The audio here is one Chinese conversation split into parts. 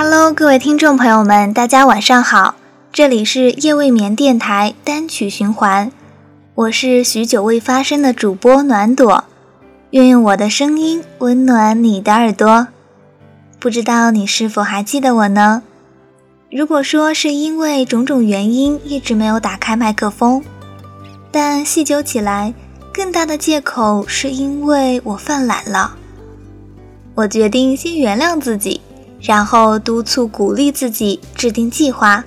Hello，各位听众朋友们，大家晚上好，这里是夜未眠电台单曲循环，我是许久未发声的主播暖朵，愿用我的声音温暖你的耳朵。不知道你是否还记得我呢？如果说是因为种种原因一直没有打开麦克风，但细究起来，更大的借口是因为我犯懒了。我决定先原谅自己。然后督促鼓励自己制定计划，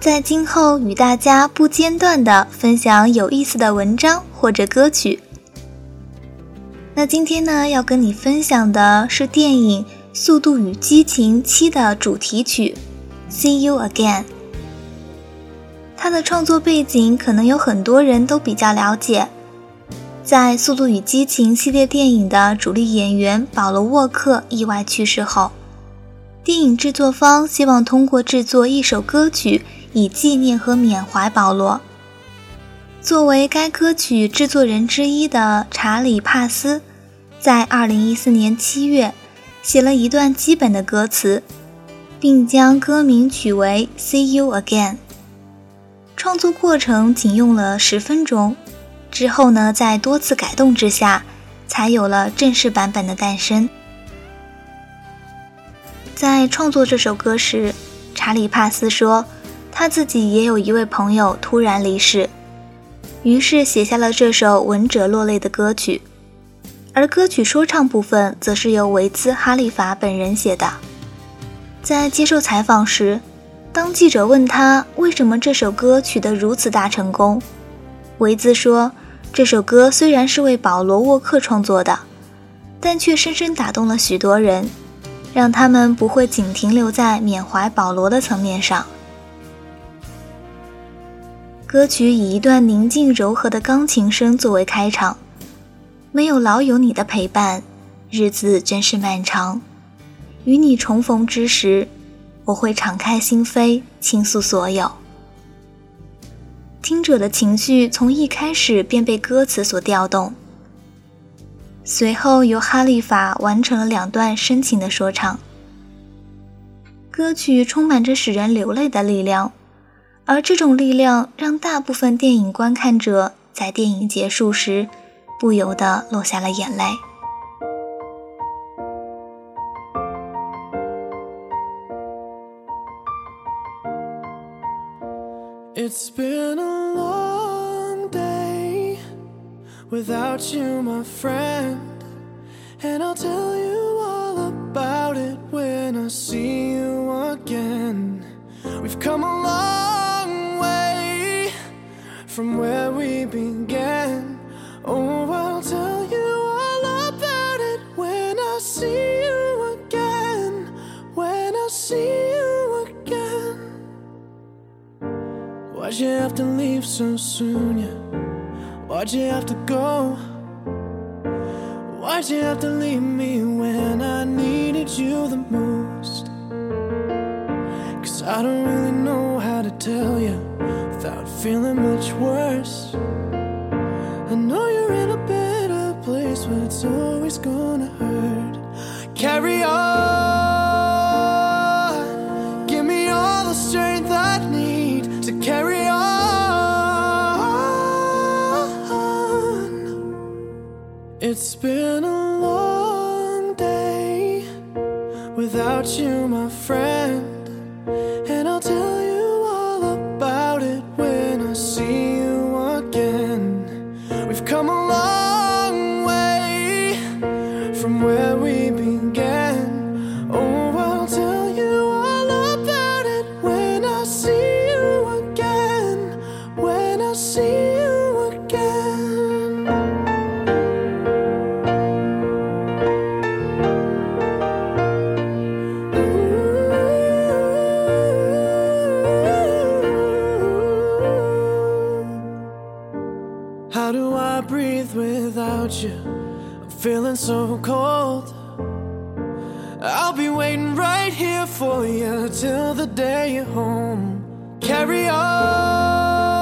在今后与大家不间断的分享有意思的文章或者歌曲。那今天呢，要跟你分享的是电影《速度与激情七》的主题曲《See You Again》。它的创作背景可能有很多人都比较了解，在《速度与激情》系列电影的主力演员保罗·沃克意外去世后。电影制作方希望通过制作一首歌曲，以纪念和缅怀保罗。作为该歌曲制作人之一的查理·帕斯，在2014年7月写了一段基本的歌词，并将歌名取为《See You Again》。创作过程仅用了十分钟，之后呢，在多次改动之下，才有了正式版本的诞生。在创作这首歌时，查理·帕斯说，他自己也有一位朋友突然离世，于是写下了这首闻者落泪的歌曲。而歌曲说唱部分则是由维兹·哈利法本人写的。在接受采访时，当记者问他为什么这首歌取得如此大成功，维兹说，这首歌虽然是为保罗·沃克创作的，但却深深打动了许多人。让他们不会仅停留在缅怀保罗的层面上。歌曲以一段宁静柔和的钢琴声作为开场，没有老友你的陪伴，日子真是漫长。与你重逢之时，我会敞开心扉倾诉所有。听者的情绪从一开始便被歌词所调动。随后由哈利法完成了两段深情的说唱。歌曲充满着使人流泪的力量，而这种力量让大部分电影观看者在电影结束时不由得落下了眼泪。It's been a without you, my friend. And I'll tell you all about it when I see you again. We've come a long way from where we began. Oh, I'll tell you all about it when I see you again. When I see you again. Why'd you have to leave so soon? Yeah? Why'd you have to go? Why'd you have to leave me when I needed you the most? Cause I don't really know how to tell you without feeling much worse. I know you're in a better place, but it's always gonna hurt. Carry on. It's been a long day without you, my friend. You? I'm feeling so cold. I'll be waiting right here for you till the day you're home. Carry on.